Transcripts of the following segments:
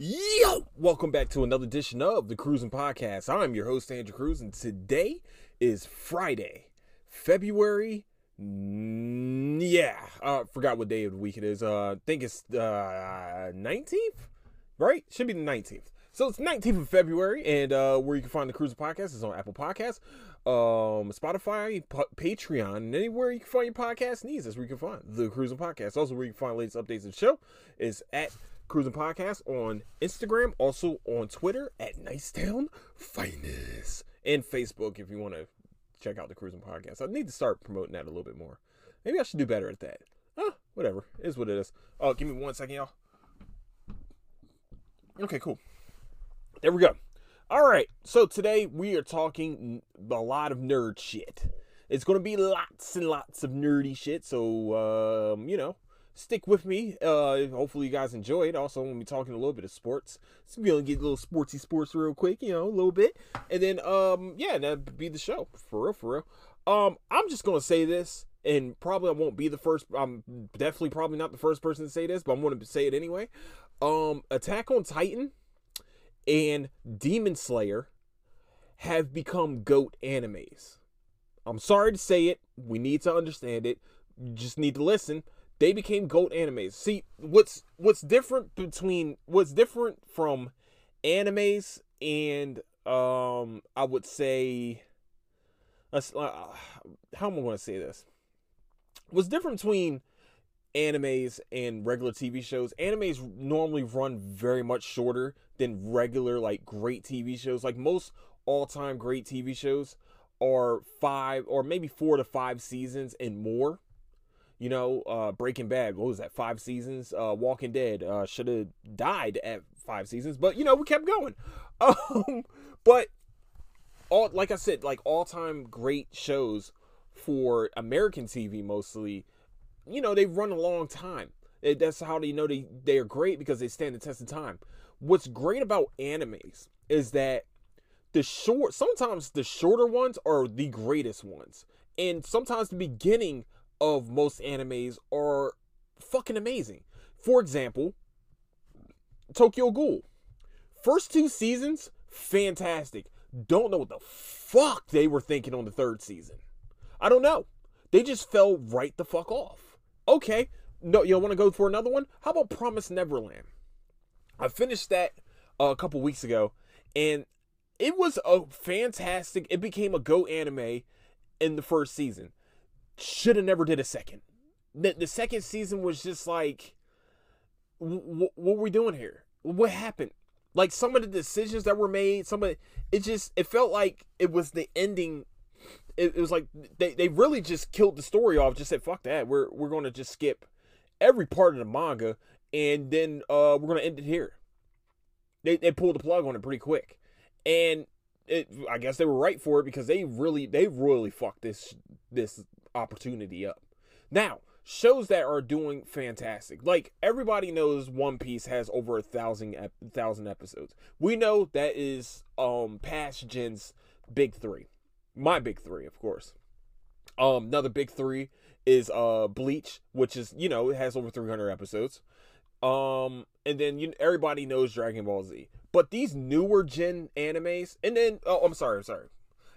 Yo! Welcome back to another edition of the Crewsin Podcast. I'm your host, Andrew Crews, and today is Friday, February. Yeah, I forgot what day of the week it is. Uh, I think it's uh 19th, right? Should be the 19th. So it's 19th of February, and uh, where you can find the Crewsin Podcast is on Apple Podcasts, um, Spotify, Patreon, and anywhere you can find your podcast needs. That's where you can find the Crewsin Podcast. Also, where you can find latest updates of the show is at Crewsin Podcast on Instagram, also on Twitter at Nicetown Finest, and Facebook if you want to check out the Crewsin Podcast. I need to start promoting that a little bit more. Maybe I should do better at that. Huh, whatever. It is what it is. Oh, give me one second, y'all. Okay, cool. There we go. All right. So today we are talking a lot of nerd shit. It's going to be lots and lots of nerdy shit. So, um, you know, stick with me. Uh, hopefully you guys enjoy it. Also, we'll be talking a little bit of sports. So we're gonna get a little sportsy sports real quick, you know, a little bit, and then um, yeah, that'd be the show for real, for real. Um, I'm just gonna say this, and probably I won't be the first. I'm definitely probably not the first person to say this, but I'm gonna say it anyway. Um, Attack on Titan and Demon Slayer have become goat animes. I'm sorry to say it. We need to understand it. You just need to listen they became goat animes. See, what's what's different between what's different from animes and um I would say uh, how am I going to say this? What's different between animes and regular TV shows? Animes normally run very much shorter than regular like great TV shows. Like most all-time great TV shows are 5 or maybe 4 to 5 seasons and more you know, uh, Breaking Bad, what was that? Five seasons. Uh, Walking Dead uh, should have died at five seasons, but you know we kept going. Um, but all like I said, like all time great shows for American TV mostly. You know they run a long time. That's how they know they they are great because they stand the test of time. What's great about animes is that the short sometimes the shorter ones are the greatest ones, and sometimes the beginning of most animes are fucking amazing. For example, Tokyo Ghoul. First two seasons, fantastic. Don't know what the fuck they were thinking on the third season. I don't know. They just fell right the fuck off. Okay, no, you want to go for another one? How about Promise Neverland? I finished that uh, a couple weeks ago, and it was a fantastic. It became a go anime in the first season should have never did a second. The, the second season was just like, what were we doing here? What happened? Like some of the decisions that were made, some of it, just it felt like it was the ending. It, it was like they, they really just killed the story off. Just said fuck that. We're we're to just skip every part of the manga and then uh, we're to end it here. They they pulled the plug on it pretty quick, and it, I guess they were right for it because they really they really fucked this this opportunity up. Now, shows that are doing fantastic. Like everybody knows One Piece has over a thousand ep- thousand episodes. We know that is um past gen's big three. My big three, of course. Um, another big three is uh Bleach, which is you know it has over 300 episodes. Um, and then you everybody knows Dragon Ball Z. But these newer gen animes, and then oh, I'm sorry, I'm sorry.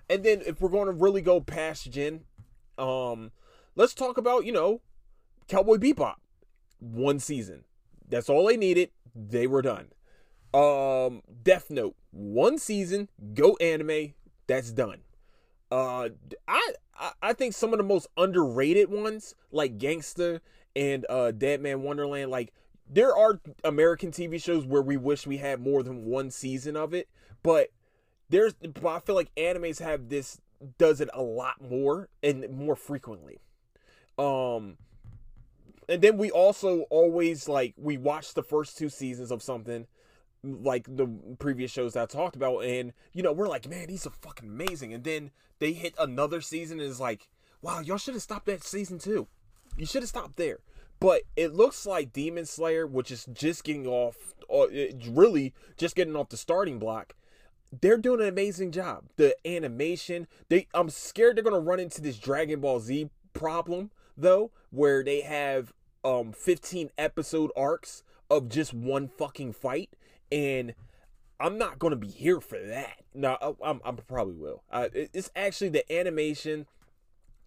And then if we're going to really go past gen, um, let's talk about you know, Cowboy Bebop, one season. That's all they needed. They were done. Um, Death Note, one season. Go anime. That's done. Uh, I I think some of the most underrated ones like Gangsta and uh Dead Man Wonderland, like there are American TV shows where we wish we had more than one season of it, but there's but I feel like animes have this does it a lot more and more frequently. Um and then we also always like we watch the first two seasons of something like the previous shows that I talked about and you know we're like man these are fucking amazing and then they hit another season and it's like wow y'all should have stopped at season 2. You should have stopped there. But it looks like Demon Slayer which is just getting off uh, really just getting off the starting block they're doing an amazing job. The animation, they I'm scared they're gonna run into this Dragon Ball Z problem though, where they have um 15 episode arcs of just one fucking fight and I'm not going to be here for that. No, I, I'm, I probably will. Uh, it, it's actually the animation,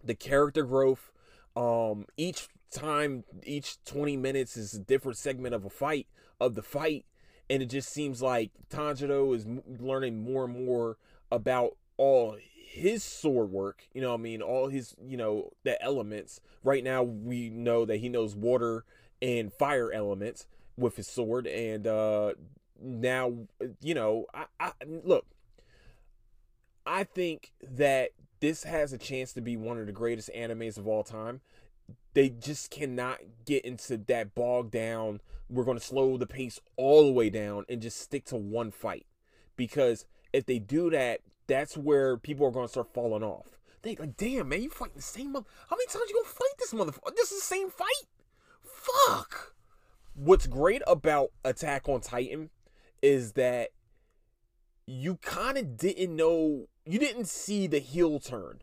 the character growth. Um, each time, each 20 minutes is a different segment of a fight of the fight, and it just seems like Tanjiro is learning more and more about all his sword work. You know, I mean, all his, you know, the elements. Right now, we know that he knows water and fire elements with his sword, and uh now you know I, I look i think that this has a chance to be one of the greatest animes of all time they just cannot get into that bog down we're going to slow the pace all the way down and just stick to one fight. Because if they do that that's where people are going to start falling off. They like damn man you fighting the same mother- how many times you gonna fight this motherfucker this is the same fight? Fuck! What's great about attack on titan is that you kind of didn't know, you didn't see the heel turn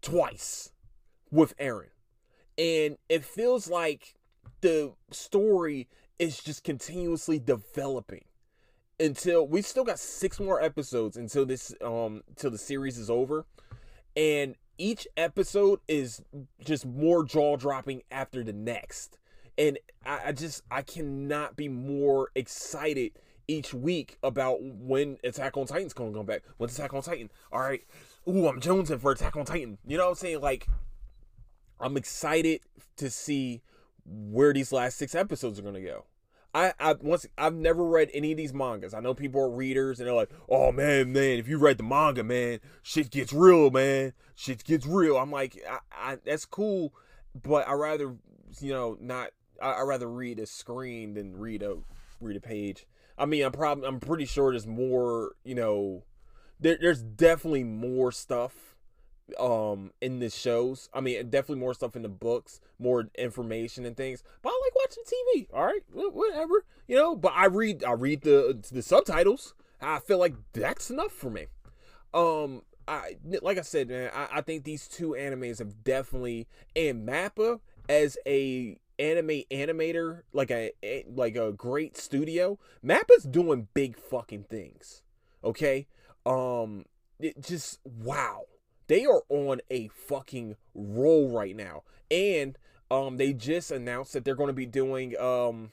twice with Eren, And it feels like the story is just continuously developing until we still got six more episodes until this um until the series is over and each episode is just more jaw dropping after the next and I, I, just i cannot be more excited each week about when Attack on Titan's gonna come back. When Attack on Titan? All right. Ooh, I'm jonesing for Attack on Titan. You know what I'm saying? Like, I'm excited to see where these last six episodes are gonna go. I, I once I've never read any of these mangas. I know people are readers and they're like, "Oh man, man, if you read the manga, man, shit gets real, man. Shit gets real." I'm like, I, I that's cool, but I rather, you know, not. I, I rather read a screen than read a read a page. I mean, I'm probably I'm pretty sure there's more. You know, there, there's definitely more stuff um in the shows. I mean, definitely more stuff in the books, more information and things. But I like watching TV. All right, whatever. You know, but I read I read the the subtitles. I feel like that's enough for me. Um, I like I said, man. I, I think these two animes have definitely and Mappa as a anime animator, like a like a great studio, Mappa's doing big fucking things. Okay? Um it just wow. They are on a fucking roll right now. And um they just announced that they're going to be doing um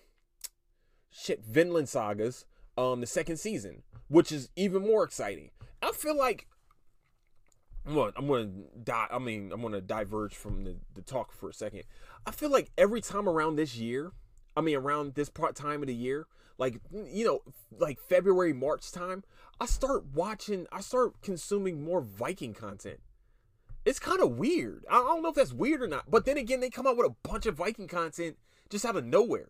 shit Vinland Sagas um the second season, which is even more exciting. I feel like I'm gonna, I'm gonna die. I mean, I'm gonna diverge from the, the talk for a second. I feel like every time around this year, I mean, around this part time of the year, like you know, like February, March time, I start watching. I start consuming more Viking content. It's kind of weird. I don't know if that's weird or not. But then again, they come out with a bunch of Viking content just out of nowhere.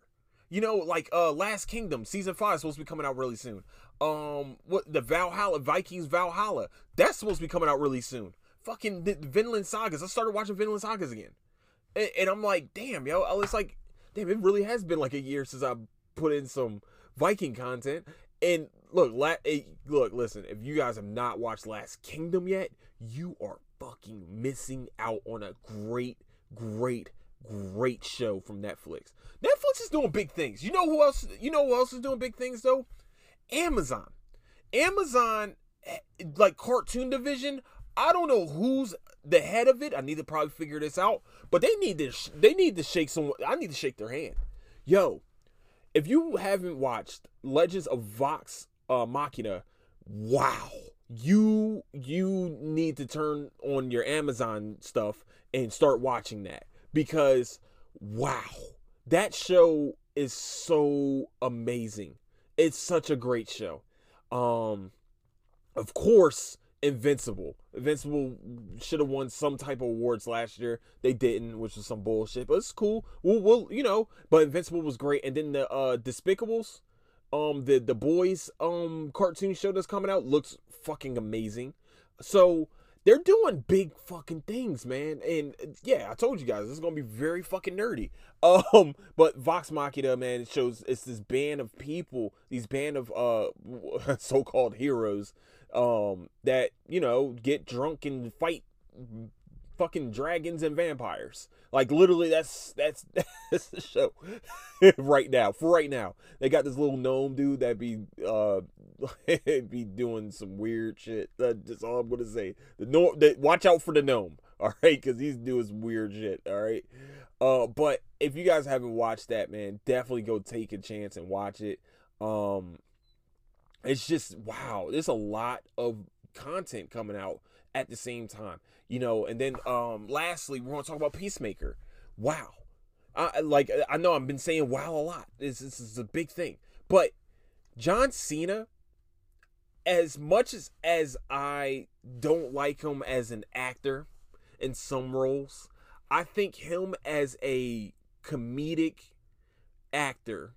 You know, like uh Last Kingdom season five is supposed to be coming out really soon. Um, what the Valhalla Vikings Valhalla that's supposed to be coming out really soon. Fucking the Vinland Sagas. I started watching Vinland Sagas again, and, and I'm like, damn, yo, it's like, damn, it really has been like a year since I put in some Viking content. And look, la- look, listen, if you guys have not watched Last Kingdom yet, you are fucking missing out on a great, great great show from Netflix. Netflix is doing big things. You know who else? You know who else is doing big things though? Amazon. Amazon, eh, like cartoon division. I don't know who's the head of it. I need to probably figure this out. But they need to. They need to shake someone. I need to shake their hand. Yo, if you haven't watched Legends of Vox uh, Machina, wow. You you need to turn on your Amazon stuff and start watching that because wow, that show is so amazing. It's such a great show. Um, of course, Invincible. Invincible should have won some type of awards last year. They didn't, which was some bullshit. But it's cool. We'll, we'll you know. But Invincible was great. And then the uh, Despicables, um, the the boys um cartoon show that's coming out looks fucking amazing. So they're doing big fucking things, man. And yeah, I told you guys this is gonna be very fucking nerdy. Um, but Vox Machina, man, it shows it's this band of people, these band of uh so-called heroes, um, that you know get drunk and fight fucking dragons and vampires. Like literally, that's that's that's the show right now. For right now, they got this little gnome dude that be uh be doing some weird shit. That's all I'm gonna say. The no, the, watch out for the gnome. All right, because he's doing some weird shit. All right, uh, but if you guys haven't watched that, man, definitely go take a chance and watch it. Um, it's just wow. There's a lot of content coming out at the same time you know and then um lastly we're to talk about peacemaker. Wow. I like I know I've been saying wow a lot. This, this is a big thing. But John Cena as much as as I don't like him as an actor in some roles I think him as a comedic actor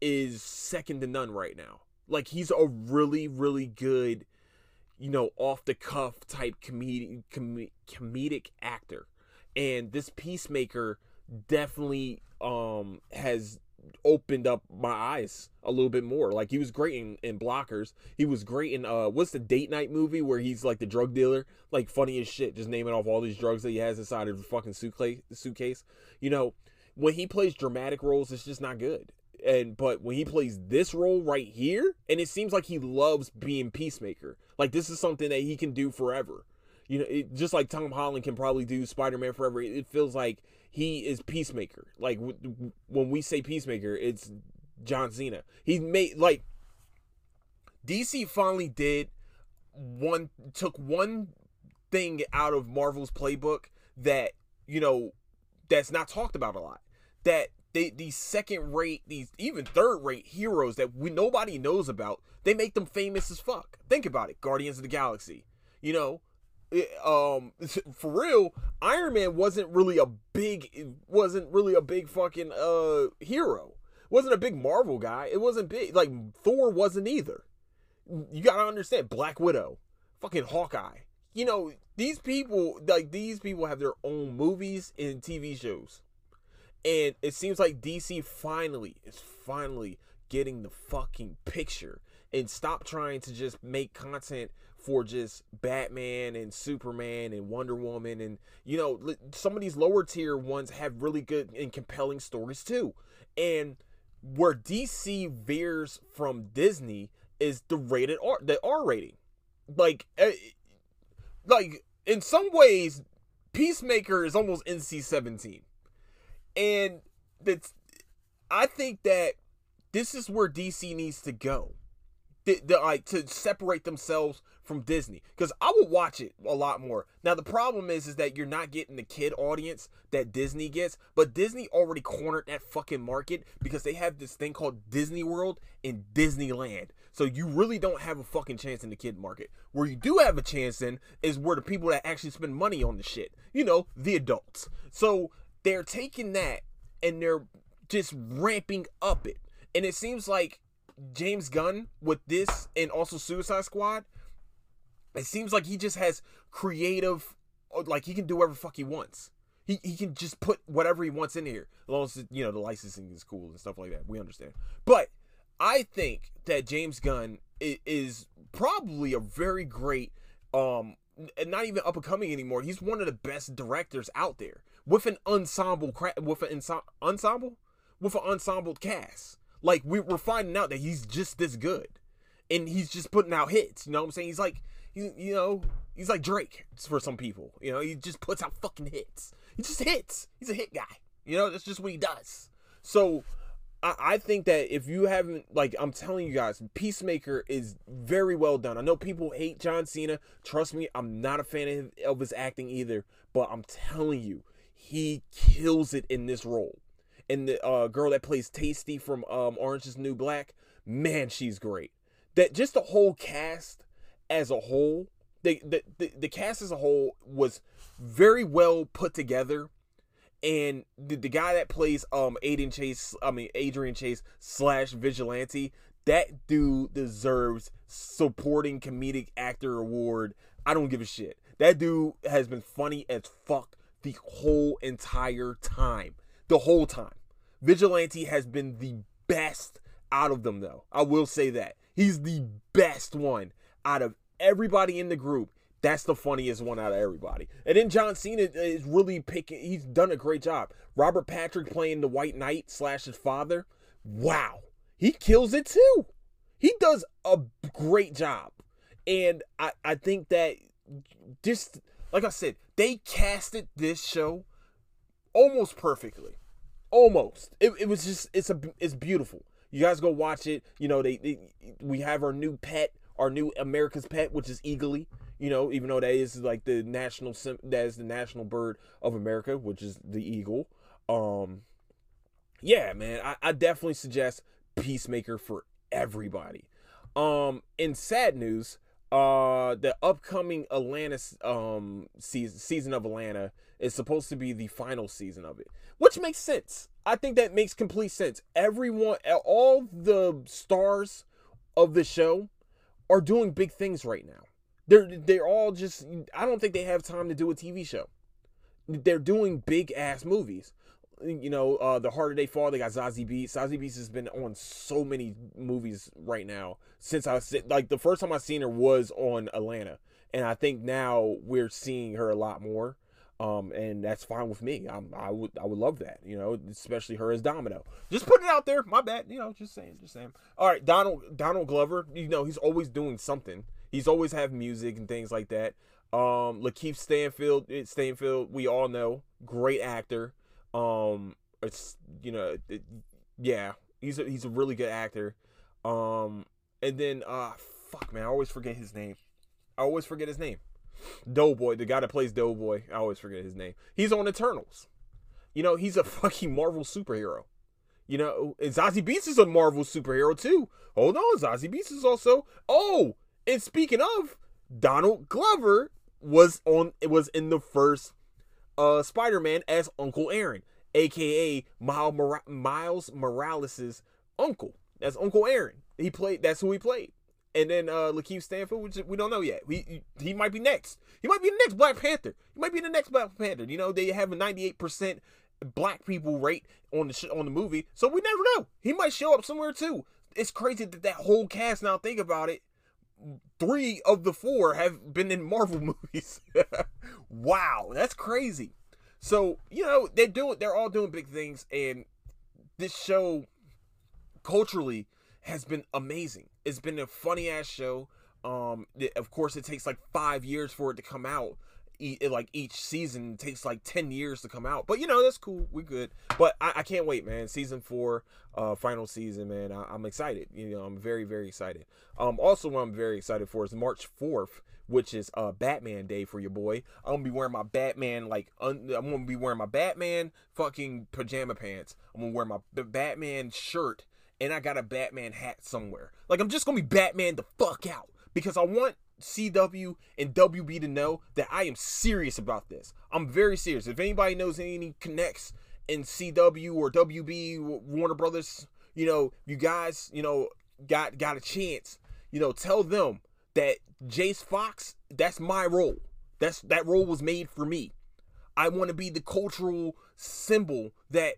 is second to none right now. Like he's a really really good you know, off the cuff type comedic com- comedic actor. And this Peacemaker definitely um has opened up my eyes a little bit more. Like he was great in, in Blockers. He was great in uh what's the date night movie where he's like the drug dealer, like funny as shit, just naming off all these drugs that he has inside of the fucking suitcase suitcase. You know, when he plays dramatic roles, it's just not good and but when he plays this role right here and it seems like he loves being peacemaker. Like this is something that he can do forever. You know it, just like tom holland can probably do spider-man forever it, feels like he is peacemaker. Like w- when we say peacemaker it's john cena. He made like dc finally did one took one thing out of marvel's playbook that you know that's not talked about a lot. That they these second rate, these even third rate heroes that we nobody knows about, they make them famous as fuck. Think about it, Guardians of the Galaxy. You know, it, um, for real, Iron Man wasn't really a big, wasn't really a big fucking uh hero. Wasn't a big Marvel guy. It wasn't big. Like Thor wasn't either. You gotta understand, Black Widow, fucking Hawkeye. You know, these people, like these people, have their own movies and TV shows and it seems like DC finally is finally getting the fucking picture and stop trying to just make content for just Batman and Superman and Wonder Woman and you know some of these lower tier ones have really good and compelling stories too. And where DC veers from Disney is the rated R the R rating. Like uh, like in some ways Peacemaker is almost NC-17 and that's I think that this is where DC needs to go. The, the, like to separate themselves from Disney because I would watch it a lot more. Now the problem is is that you're not getting the kid audience that Disney gets, but Disney already cornered that fucking market because they have this thing called Disney World and Disneyland. So you really don't have a fucking chance in the kid market. Where you do have a chance in is where the people that actually spend money on the shit. You know, the adults. So they're taking that and they're just ramping up it. And it seems like James Gunn with this and also Suicide Squad, it seems like he just has creative like he can do whatever fuck he wants. He, he can just put whatever he wants in here. As long as you know the licensing is cool and stuff like that. We understand. But I think that James Gunn is, is probably a very great um not even up and coming anymore. He's one of the best directors out there with an ensemble with an ensemble with an ensemble cast. Like we, we're finding out that he's just this good, and he's just putting out hits. You know what I'm saying? He's like, you know, he's like Drake for some people. You know, he just puts out fucking hits. He just hits. He's a hit guy. You know, that's just what he does. So I think that if you haven't, like, I'm telling you guys, Peacemaker is very well done. I know people hate John Cena. Trust me, I'm not a fan of his acting either. But I'm telling you, he kills it in this role. And the uh, girl that plays Taystee from um, Orange is New Black, man, she's great. That just the whole cast as a whole, the, the, the, the cast as a whole was very well put together and the, the guy that plays um Aiden Chase, I mean Adrian Chase slash Vigilante, that dude deserves supporting comedic actor award. I don't give a shit. That dude has been funny as fuck the whole entire time. The whole time. Vigilante has been the best out of them though. I will say that. He's the best one out of everybody in the group. That's the funniest one out of everybody. And then John Cena is really picking. He's done a great job. Robert Patrick playing the White Knight slash his father. Wow, he kills it too. He does a great job, and I I think that just like I said, they casted this show almost perfectly, almost. It, it was just it's a it's beautiful. You guys go watch it. You know they, they we have our new pet, our new America's pet, which is Eagly you know, even though that is like the national that is the national bird of America, which is the eagle. Um, yeah, man, I, I definitely suggest Peacemaker for everybody. Um, in sad news, uh, the upcoming Atlanta um season season of Atlanta is supposed to be the final season of it, which makes sense. I think that makes complete sense. Everyone, all the stars of the show are doing big things right now. They're they're all just I don't think they have time to do a TV show. They're doing big ass movies. You know, uh, the harder they fall, they got Zazie Beetz. Zazie Beetz has been on so many movies right now since I like the first time I seen her was on Atlanta, and I think now we're seeing her a lot more. Um, and that's fine with me. I'm, I would, I would love that. You know, especially her as Domino. Just put it out there. My bad. You know, just saying, just saying. All right, Donald, Donald Glover. You know, he's always doing something. He's always have music and things like that. Um, Lakeith Stanfield, eh, Stanfield, we all know, great actor. Um, it's you know, it, yeah, he's a, he's a really good actor. Um, and then uh, fuck man, I always forget his name. I always forget his name. Doughboy, the guy that plays Doughboy, I always forget his name. He's on Eternals. You know, he's a fucking Marvel superhero. You know, and Zazie Beetz is a Marvel superhero too. Hold on, Zazie Beetz is also. Oh, and speaking of, Donald Glover was on it was in the first uh Spider-Man as Uncle Aaron, aka Miles Morales' uncle. That's Uncle Aaron. He played that's who he played. And then uh Lakeith Stanfield, which we don't know yet. He he might be next. He might be the next Black Panther. He might be the next Black Panther. You know, they have a 98% black people rate on the sh- on the movie, so we never know. He might show up somewhere too. It's crazy that that whole cast. Now think about it three of the four have been in Marvel movies. wow, that's crazy. So you know they do it. They're all doing big things, and this show culturally has been amazing. It's been a funny ass show. Um, of course, it takes like five years for it to come out, like each season takes like 10 years to come out. But you know that's cool. We good. But I, I, can't wait man. Season four uh final season man. I, am excited. You know i'm very very excited. Um also what i'm very excited for is march 4th which is uh batman day for your boy. I'm gonna be wearing my batman like un- i'm gonna be wearing my batman fucking pajama pants. I'm gonna wear my batman shirt and i got a batman hat somewhere. Like i'm just gonna be batman the fuck out because i want CW and WB to know that I am serious about this. I'm very serious. If anybody knows any connects in CW or WB, Warner Brothers, you know, you guys, you know, got got a chance, you know, tell them that Jace Fox, that's my role. That's that role was made for me. I want to be the cultural symbol that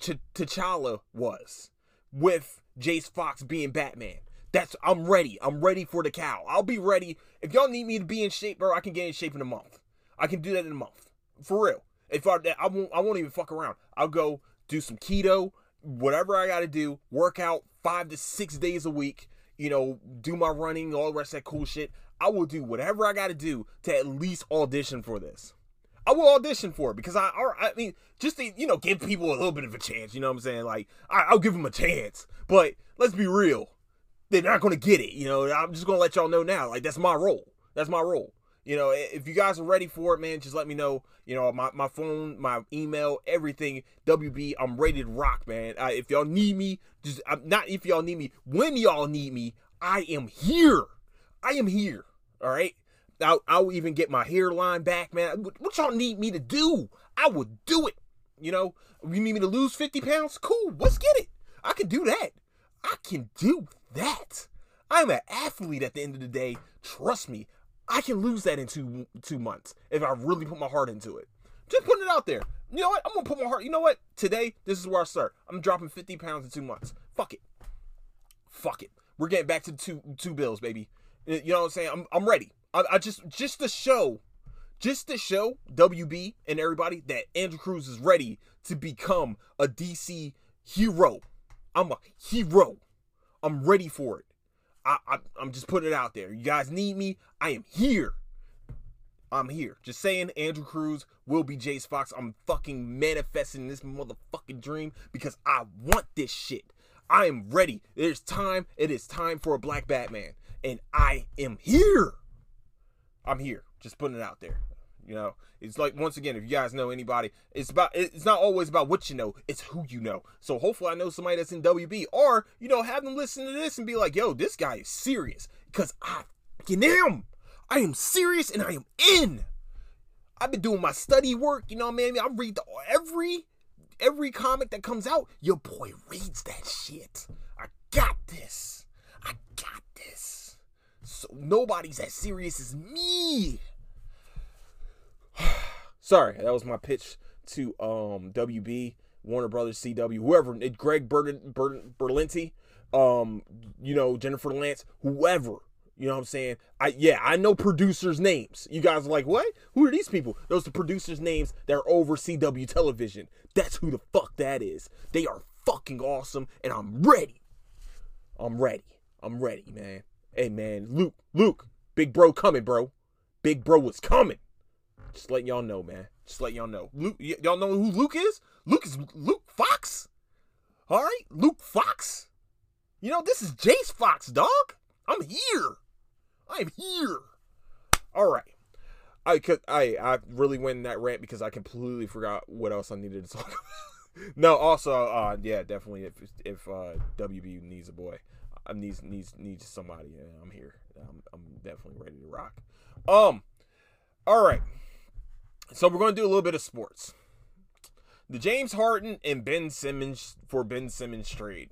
Ch- T'Challa was with Jace Fox being Batman. That's I'm ready. I'm ready for the cow. I'll be ready. If y'all need me to be in shape, bro, I can get in shape in a month. I can do that in a month. For real. If I I won't I won't even fuck around. I'll go do some keto, whatever I gotta do, work out five to six days a week, you know, do my running, all the rest of that cool shit. I will do whatever I gotta do to at least audition for this. I will audition for it because I, I mean, just to, you know, give people a little bit of a chance. You know what I'm saying? Like, I, I'll give them a chance. But let's be real they're not going to get it. You know, I'm just going to let y'all know now. Like, that's my role. That's my role. You know, if you guys are ready for it, man, just let me know. You know, my, my phone, my email, everything. WB, I'm ready to rock, man. Uh, if y'all need me, just I'm not if y'all need me. When y'all need me, I am here. I am here. All right. I'll, I'll even get my hairline back, man. What y'all need me to do? I will do it. You know, you need me to lose 50 pounds? Cool. Let's get it. I can do that. I can do that. I'm an athlete at the end of the day. Trust me, I can lose that in two two months if I really put my heart into it. Just putting it out there. You know what? I'm gonna put my heart. You know what? Today, this is where I start. I'm dropping 50 pounds in two months. Fuck it. Fuck it. We're getting back to two two bills, baby. You know what I'm saying? I'm, I'm ready. I, I just just to show, just to show WB and everybody that Andrew Crews is ready to become a DC hero. I'm a hero. I'm ready for it. I, I I'm just putting it out there. You guys need me. I am here. I'm here. Just saying, Andrew Crews will be Jace Fox. I'm fucking manifesting this motherfucking dream because I want this shit. I am ready. There's time. It is time for a black Batman. And I am here. I'm here. Just putting it out there. You know, it's like once again, if you guys know anybody, it's about it's not always about what you know, it's who you know. So hopefully I know somebody that's in WB. Or, you know, have them listen to this and be like, yo, this guy is serious. Cause I fucking am. I am serious and I am in. I've been doing my study work, you know what I mean? I read the, every every comic that comes out. Your boy reads that shit. I got this. I got this. So nobody's as serious as me. Sorry, that was my pitch to um WB, Warner Brothers, CW, whoever, Greg Berlin, Berlanti, um, you know, Jennifer Lance, whoever you know what I'm saying? I yeah, I know producers' names. You guys are like, what? Who are these people? Those are producers' names that are over CW television. That's who the fuck that is. They are fucking awesome, and I'm ready. I'm ready. I'm ready, man. Hey man, Luke, Luke, big bro coming, bro. Big bro was coming. Just let y'all know, man. Just let y'all know. Luke, y- y'all know who Luke is? Luke is Luke Fox. All right, Luke Fox. You know this is Jace Fox, dog. I'm here. I'm here. All right. I could I I really went in that rant because I completely forgot what else I needed to talk about. no, also uh yeah, definitely if if uh WB needs a boy, I uh, needs needs needs somebody, yeah, I'm here. I'm I'm definitely ready to rock. Um all right. So we're going to do a little bit of sports. The James Harden and Ben Simmons for Ben Simmons trade.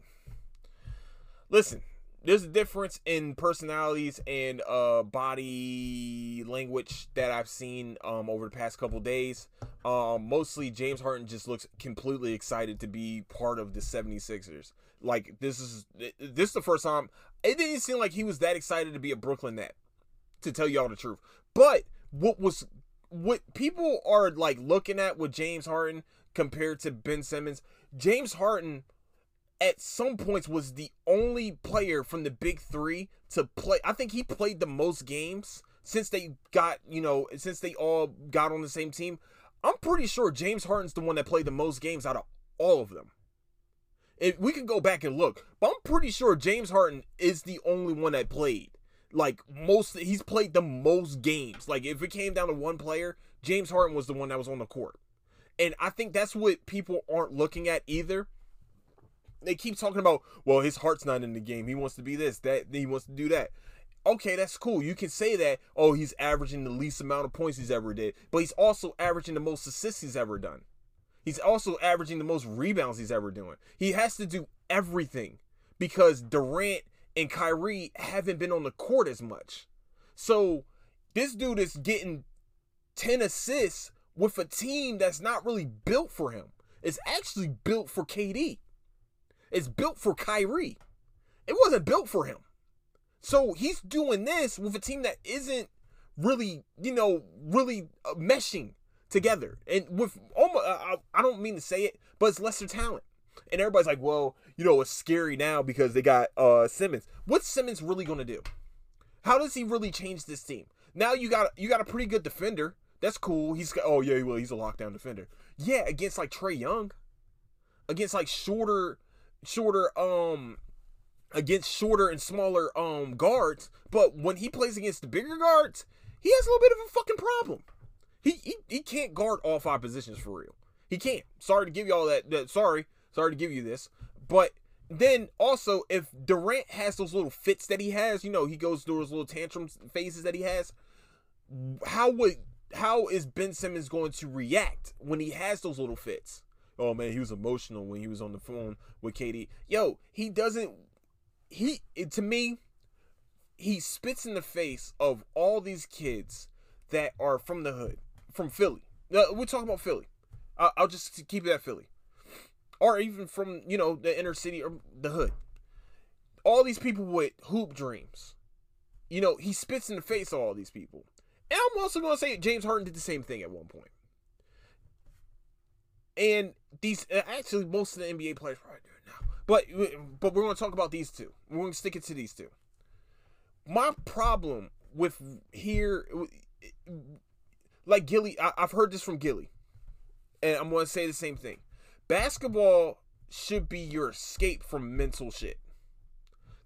Listen, there's a difference in personalities and uh, body language that I've seen um, over the past couple days. Um, mostly James Harden just looks completely excited to be part of the 76ers. Like this is this is the first time it didn't seem like he was that excited to be a Brooklyn net, to tell y'all the truth. But what was what people are like looking at with James Harden compared to Ben Simmons, James Harden at some points was the only player from the big three to play. I think he played the most games since they got, you know, since they all got on the same team. I'm pretty sure James Harden's the one that played the most games out of all of them. If we can go back and look, but I'm pretty sure James Harden is the only one that played. Like most, he's played the most games. Like if it came down to one player, James Harden was the one that was on the court. And I think that's what people aren't looking at either they keep talking about, well, his heart's not in the game. He wants to be this, that, he wants to do that. Okay, that's cool. You can say that, oh, he's averaging the least amount of points he's ever did, but he's also averaging the most assists he's ever done. He's also averaging the most rebounds he's ever doing. He has to do everything because Durant and Kyrie haven't been on the court as much. So this dude is getting 10 assists with a team that's not really built for him. It's actually built for KD. It's built for Kyrie. It wasn't built for him. So he's doing this with a team that isn't really, you know, really uh, meshing together. And with almost, I don't mean to say it, but it's lesser talent. And everybody's like, well, you know, it's scary now because they got uh Simmons. What's Simmons really going to do? How does he really change this team? Now you got you got a pretty good defender. That's cool. He's oh yeah, well he's a lockdown defender. Yeah, against like Trae Young, against like shorter shorter um against shorter and smaller um guards, but when he plays against the bigger guards, he has a little bit of a fucking problem. He he, he can't guard all five positions for real. He can't. Sorry to give you all that, that sorry. Sorry to give you this. But then also if Durant has those little fits that he has, you know, he goes through those little tantrum phases that he has, how would how is Ben Simmons going to react when he has those little fits? oh man, he was emotional when he was on the phone with KD. Yo, he doesn't. He to me, he spits in the face of all these kids that are from the hood, from Philly. Uh, we're talking about Philly. I'll just keep it at Philly, or even from you know the inner city or the hood. All these people with hoop dreams, you know, he spits in the face of all these people. And I'm also going to say James Harden did the same thing at one point. And these, uh, actually, most of the NBA players probably do it now. But, but we're going to talk about these two. We're going to stick it to these two. My problem with here, like Gilly, I, I've heard this from Gilly. And I'm going to say the same thing. Basketball should be your escape from mental shit.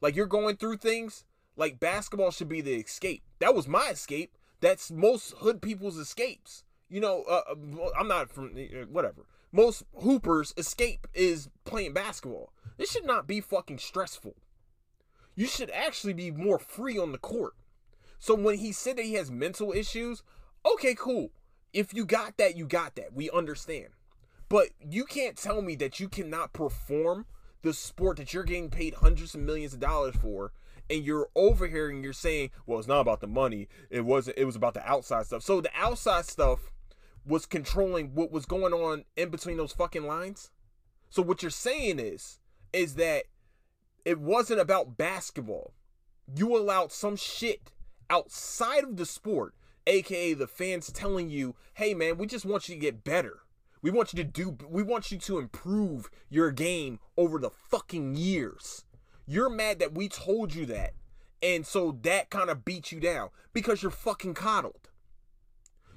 Like you're going through things, like basketball should be the escape. That was my escape. That's most hood people's escapes. You know, uh, uh I'm not from uh, whatever. Most hoopers escape is playing basketball. This should not be fucking stressful. You should actually be more free on the court. So when he said that he has mental issues, okay, cool. If you got that, you got that. We understand. But you can't tell me that you cannot perform the sport that you're getting paid hundreds of millions of dollars for and you're over here and you're saying, well, it's not about the money. It wasn't it was about the outside stuff. So the outside stuff was controlling what was going on in between those fucking lines. So what you're saying is is that it wasn't about basketball. You allowed some shit outside of the sport, aka the fans telling you, "Hey man, we just want you to get better." We want you to do we want you to improve your game over the fucking years. You're mad that we told you that. And so that kind of beats you down because you're fucking coddled.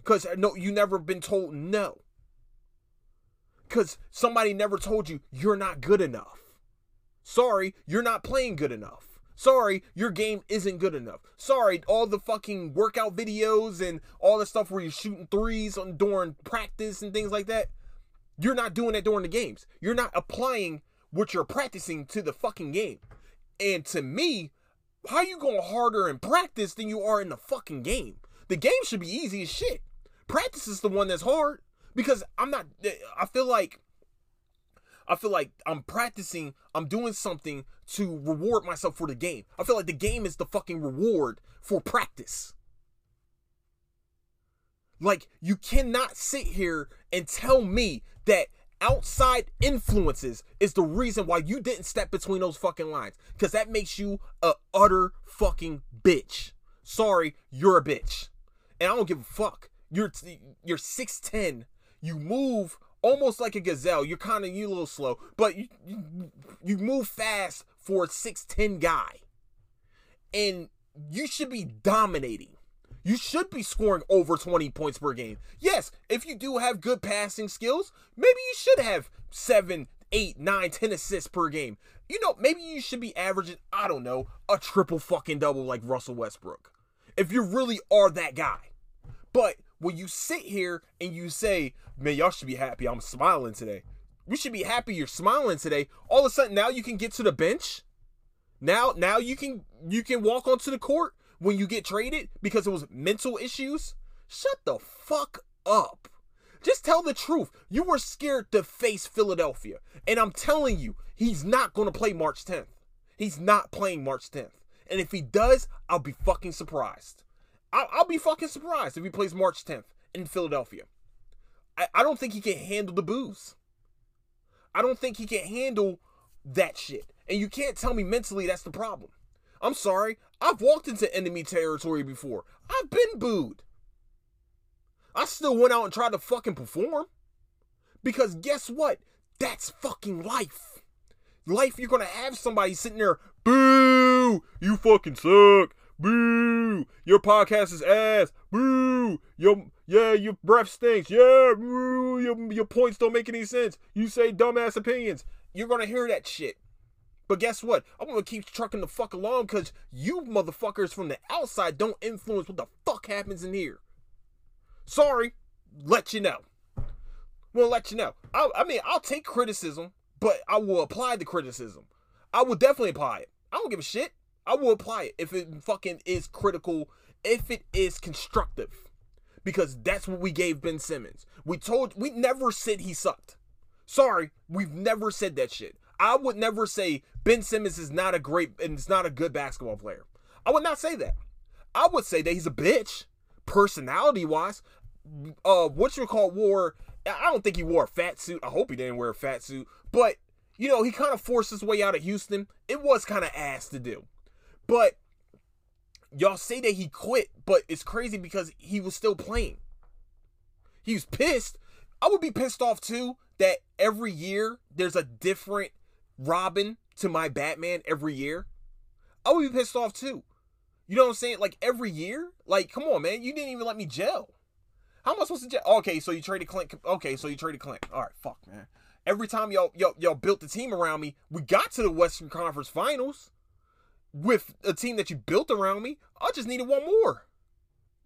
Cuz no you never been told no. Cuz somebody never told you you're not good enough. Sorry, you're not playing good enough. Sorry, your game isn't good enough. Sorry, all the fucking workout videos and all the stuff where you're shooting threes on during practice and things like that. You're not doing that during the games. You're not applying what you're practicing to the fucking game. And to me, how you going harder in practice than you are in the fucking game? The game should be easy as shit. Practice is the one that's hard because I'm not I feel like I feel like I'm practicing, I'm doing something to reward myself for the game. I feel like the game is the fucking reward for practice. Like, you cannot sit here and tell me that outside influences is the reason why you didn't step between those fucking lines. Because that makes you a utter fucking bitch. Sorry, you're a bitch. And I don't give a fuck. You're you're 6'10. You move almost like a gazelle. You're kind of you a little slow, but you, you, you move fast for a 6'10 guy. And you should be dominating. You should be scoring over 20 points per game. Yes, if you do have good passing skills, maybe you should have 7, 8, 9, 10 assists per game. You know, maybe you should be averaging, I don't know, a triple fucking double like Russell Westbrook. If you really are that guy. But when you sit here and you say, man, y'all should be happy I'm smiling today. We should be happy you're smiling today. All of a sudden now you can get to the bench. Now now you can you can walk onto the court when you get traded because it was mental issues. Shut the fuck up. Just tell the truth. You were scared to face Philadelphia. And I'm telling you, he's not going to play March 10th. He's not playing March 10th. And if he does, I'll be fucking surprised. I'll, I'll be fucking surprised if he plays March 10th in Philadelphia. I, I don't think he can handle the boos. I don't think he can handle that shit. And you can't tell me mentally that's the problem. I'm sorry. I've walked into enemy territory before. I've been booed. I still went out and tried to fucking perform. Because guess what? That's fucking life. Life, you're gonna have somebody sitting there, boo, you fucking suck. Boo! Your podcast is ass. Boo! Your yeah, your breath stinks. Yeah, boo! Your your points don't make any sense. You say dumbass opinions. You're gonna hear that shit. But guess what? I'm gonna keep trucking the fuck along because you motherfuckers from the outside don't influence what the fuck happens in here. Sorry, let you know. We'll let you know. I, I mean, I'll take criticism, but I will apply the criticism. I will definitely apply it. I don't give a shit. I will apply it if it fucking is critical, if it is constructive. Because that's what we gave Ben Simmons. We told we never said he sucked. Sorry, we've never said that shit. I would never say Ben Simmons is not a great and is not a good basketball player. I would not say that. I would say that he's a bitch, personality wise. Uh, what you call wore? I don't think he wore a fat suit. I hope he didn't wear a fat suit. But you know, he kind of forced his way out of Houston. It was kind of ass to do. But y'all say that he quit, but it's crazy because he was still playing. He was pissed. I would be pissed off too that every year there's a different Robin to my Batman every year. I would be pissed off too. You know what I'm saying? Like every year? Like, come on, man. You didn't even let me gel. How am I supposed to gel? Okay, so you traded Clint. Okay, so you traded Clint. All right, fuck, man. Every time y'all, y'all y'all built the team around me, we got to the Western Conference Finals with a team that you built around me. I just needed one more.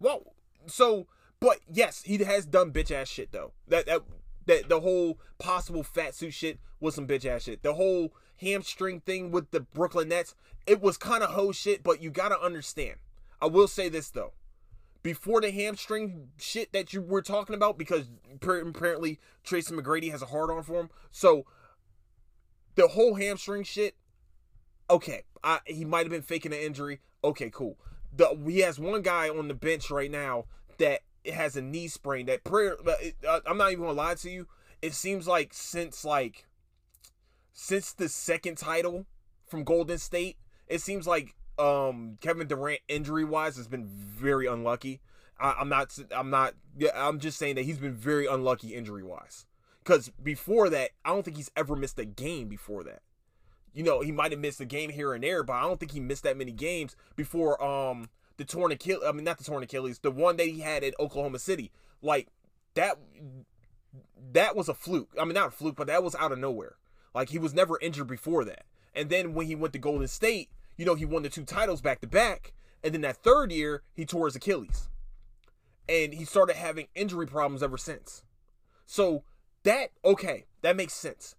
Well, so, but yes, he has done bitch ass shit though. That that that the whole possible fat suit shit was some bitch ass shit. The whole hamstring thing with the Brooklyn Nets, it was kind of hoe shit, but you got to understand. I will say this though. Before the hamstring shit that you were talking about, because apparently Tracy McGrady has a hard on for him. So the whole hamstring shit, okay, I, he might have been faking an injury. Okay, cool. The, he has one guy on the bench right now that has a knee sprain. That prayer, I'm not even gonna lie to you. It seems like since like since the second title from Golden State, it seems like um, Kevin Durant injury wise has been very unlucky. I, am not. I'm not. Yeah, I'm just saying that he's been very unlucky injury wise. Because before that, I don't think he's ever missed a game before that. You know, he might have missed a game here and there, but I don't think he missed that many games before um the torn Achilles. I mean, not the torn Achilles, the one that he had at Oklahoma City. Like that. That was a fluke. I mean, not a fluke, but that was out of nowhere. Like he was never injured before that. And then when he went to Golden State, you know, he won the two titles back to back. And then that third year, he tore his Achilles. And he started having injury problems ever since. So that, okay, that makes sense.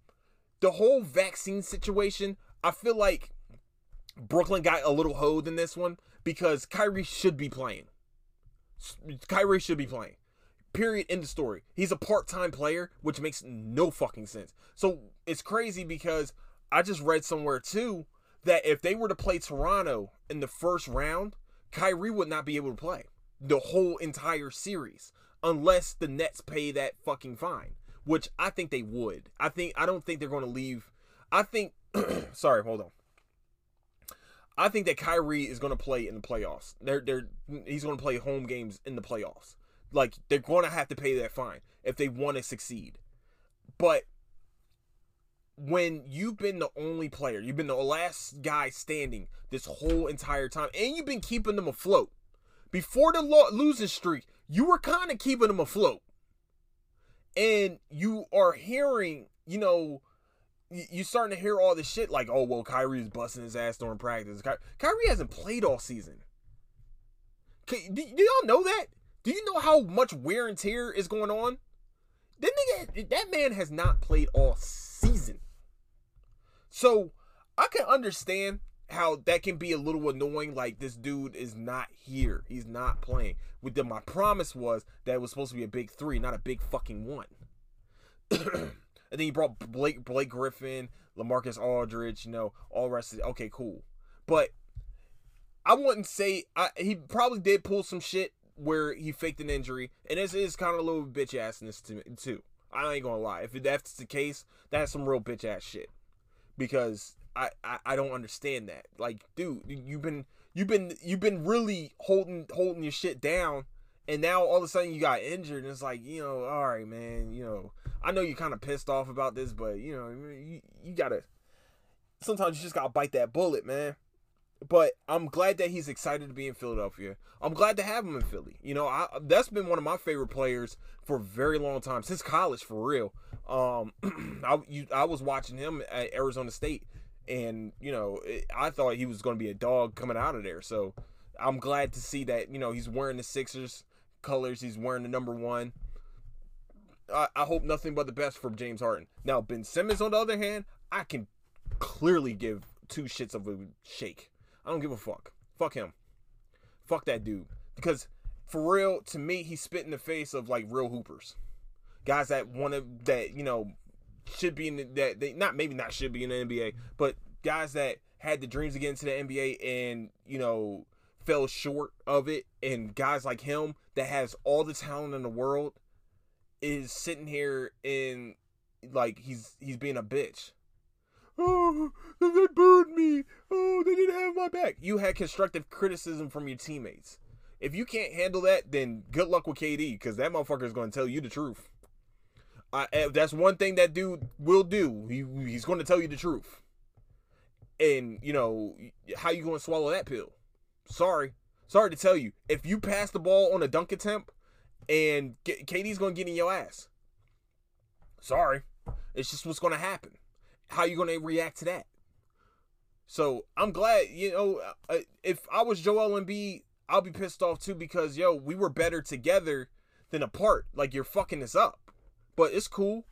The whole vaccine situation, I feel like Brooklyn got a little hoed in this one because Kyrie should be playing. Kyrie should be playing. Period. End of story. He's a part time player, which makes no fucking sense. So it's crazy because I just read somewhere too that if they were to play Toronto in the first round, Kyrie would not be able to play the whole entire series unless the Nets pay that fucking fine, which I think they would. I think I don't think they're going to leave. I think sorry, hold on. I think that Kyrie is going to play in the playoffs. They're they're he's going to play home games in the playoffs. Like they're going to have to pay that fine if they want to succeed. But when you've been the only player, you've been the last guy standing this whole entire time, and you've been keeping them afloat. Before the lo- losing streak, you were kind of keeping them afloat. And you are hearing, you know, you starting to hear all this shit like, oh, well, Kyrie is busting his ass during practice. Ky- Kyrie hasn't played all season. Do, do y'all know that? Do you know how much wear and tear is going on? That nigga, that man has not played all season. So I can understand how that can be a little annoying. Like this dude is not here. He's not playing. With them, my promise was that it was supposed to be a big three, not a big fucking one. and then you brought Blake Blake Griffin, LaMarcus Aldridge, you know, all rest of. Okay, cool. But I wouldn't say I, he probably did pull some shit where he faked an injury, and this is kind of a little bitch assness to me too. I ain't gonna lie. If that's the case, that's some real bitch ass shit. Because I, I, don't understand that. Like, dude, you've been you've been you've been really holding holding your shit down, and now all of a sudden you got injured, and it's like, you know, all right, man, you know, I know you're kind of pissed off about this, but you know, you you gotta. Sometimes you just gotta bite that bullet, man but I'm glad that he's excited to be in Philadelphia. I'm glad to have him in Philly. You know, I, that's been one of my favorite players for a very long time since college, for real. Um, I you, I was watching him at Arizona State, and you know, it, I thought he was going to be a dog coming out of there. So I'm glad to see that you know he's wearing the Sixers colors. He's wearing the number one. I, I hope nothing but the best for James Harden. Now Ben Simmons, on the other hand, I can clearly give two shits of a shake. I don't give a fuck. Fuck him. Fuck that dude. Because for real, to me, he spit in the face of like real hoopers, guys that want to that you know should be in the, that they not maybe not should be in the NBA, but guys that had the dreams to get into the NBA and you know fell short of it, and guys like him that has all the talent in the world is sitting here and like he's he's being a bitch oh, they booed me. Oh, they didn't have my back. You had constructive criticism from your teammates. If you can't handle that, then good luck with KD because that motherfucker is going to tell you the truth. Uh, that's one thing that dude will do. He, he's going to tell you the truth. And, you know, how you going to swallow that pill? Sorry. Sorry to tell you. If you pass the ball on a dunk attempt and get, KD's going to get in your ass. Sorry. It's just what's going to happen. How you going to react to that? So I'm glad, you know, uh, if I was Joel Embiid, I'll be pissed off too because, yo, we were better together than apart. Like, you're fucking this up. But it's cool.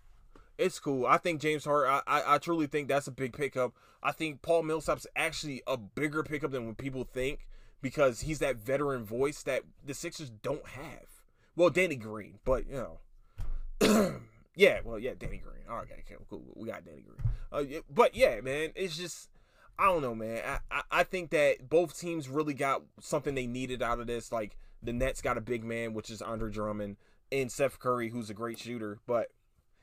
It's cool. I think James Hart. I, I, I truly think that's a big pickup. I think Paul Millsap's actually a bigger pickup than what people think because he's that veteran voice that the Sixers don't have. Well, Danny Green, but you know, yeah. Well, yeah, Danny Green. All right, okay, cool. We got Danny Green. Uh, but yeah, man, it's just I don't know, man. I, I I think that both teams really got something they needed out of this. Like the Nets got a big man, which is Andre Drummond and Seth Curry, who's a great shooter. But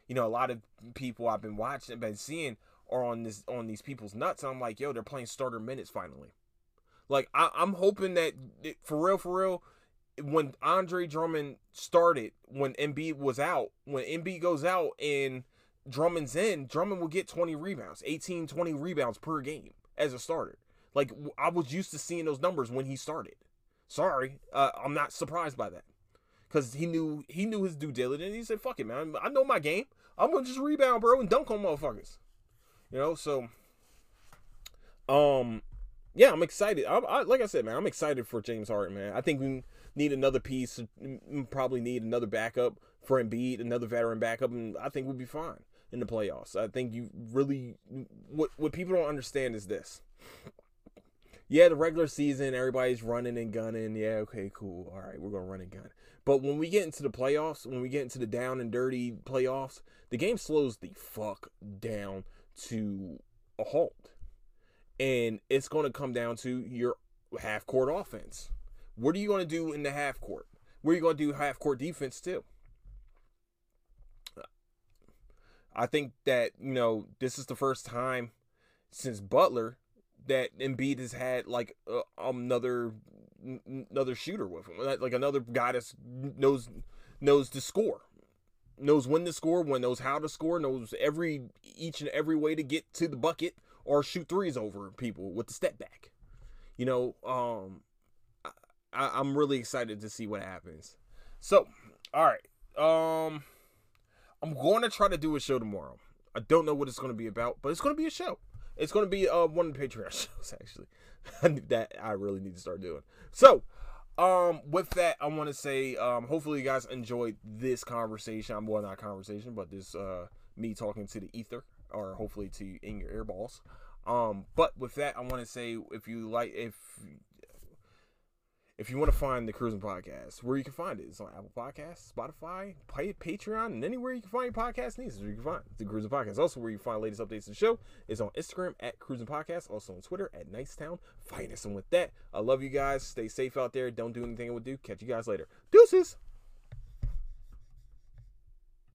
you know, a lot of people I've been watching, and been seeing, are on this on these people's nuts. And I'm like, yo, they're playing starter minutes finally. Like I, I'm hoping that for real, for real, when Andre Drummond started, when Embiid was out, when Embiid goes out and Drummond's in, Drummond will get 20 rebounds, 18, 20 rebounds per game as a starter. Like I was used to seeing those numbers when he started. Sorry, uh, I'm not surprised by that because he knew he knew his due diligence. He said, "Fuck it, man. I know my game. I'm gonna just rebound, bro, and dunk on motherfuckers." You know, so um, yeah, I'm excited. I, I, like I said, man, I'm excited for James Harden, man. I think we need another piece. Probably need another backup for Embiid, another veteran backup, and I think we'll be fine in the playoffs. I think you really what what people don't understand is this yeah, the regular season, everybody's running and gunning. Yeah, okay, cool. All right, we're going to run and gun. But when we get into the playoffs, when we get into the down and dirty playoffs, the game slows the fuck down to a halt. And it's going to come down to your half court offense. What are you going to do in the half court? Where are you going to do half court defense too? I think that, you know, this is the first time since Butler that Embiid has had like uh, another another shooter with him, like another guy that knows knows to score, knows when to score, when knows how to score, knows every each and every way to get to the bucket or shoot threes over people with the step back. You know, um, I, I'm really excited to see what happens. So, all right, um, I'm going to try to do a show tomorrow. I don't know what it's going to be about, but it's going to be a show. It's going to be uh, one of the Patreon shows, actually. that I really need to start doing. So, um, with that, I want to say, um, hopefully you guys enjoyed this conversation. I'm well, not conversation, but this uh, me talking to the ether, or hopefully to in your earballs. Um, but with that, I want to say, if you like, if if you want to find the Crewsin Podcast, where you can find it, it's on Apple Podcasts, Spotify, Patreon, and anywhere you can find your podcast needs. You can find the Crewsin Podcast. Also, where you find latest updates to the show is on Instagram at Crewsin Podcast. Also on Twitter at Nicetown. Find us. And with that, I love you guys. Stay safe out there. Don't do anything I would do. Catch you guys later. Deuces.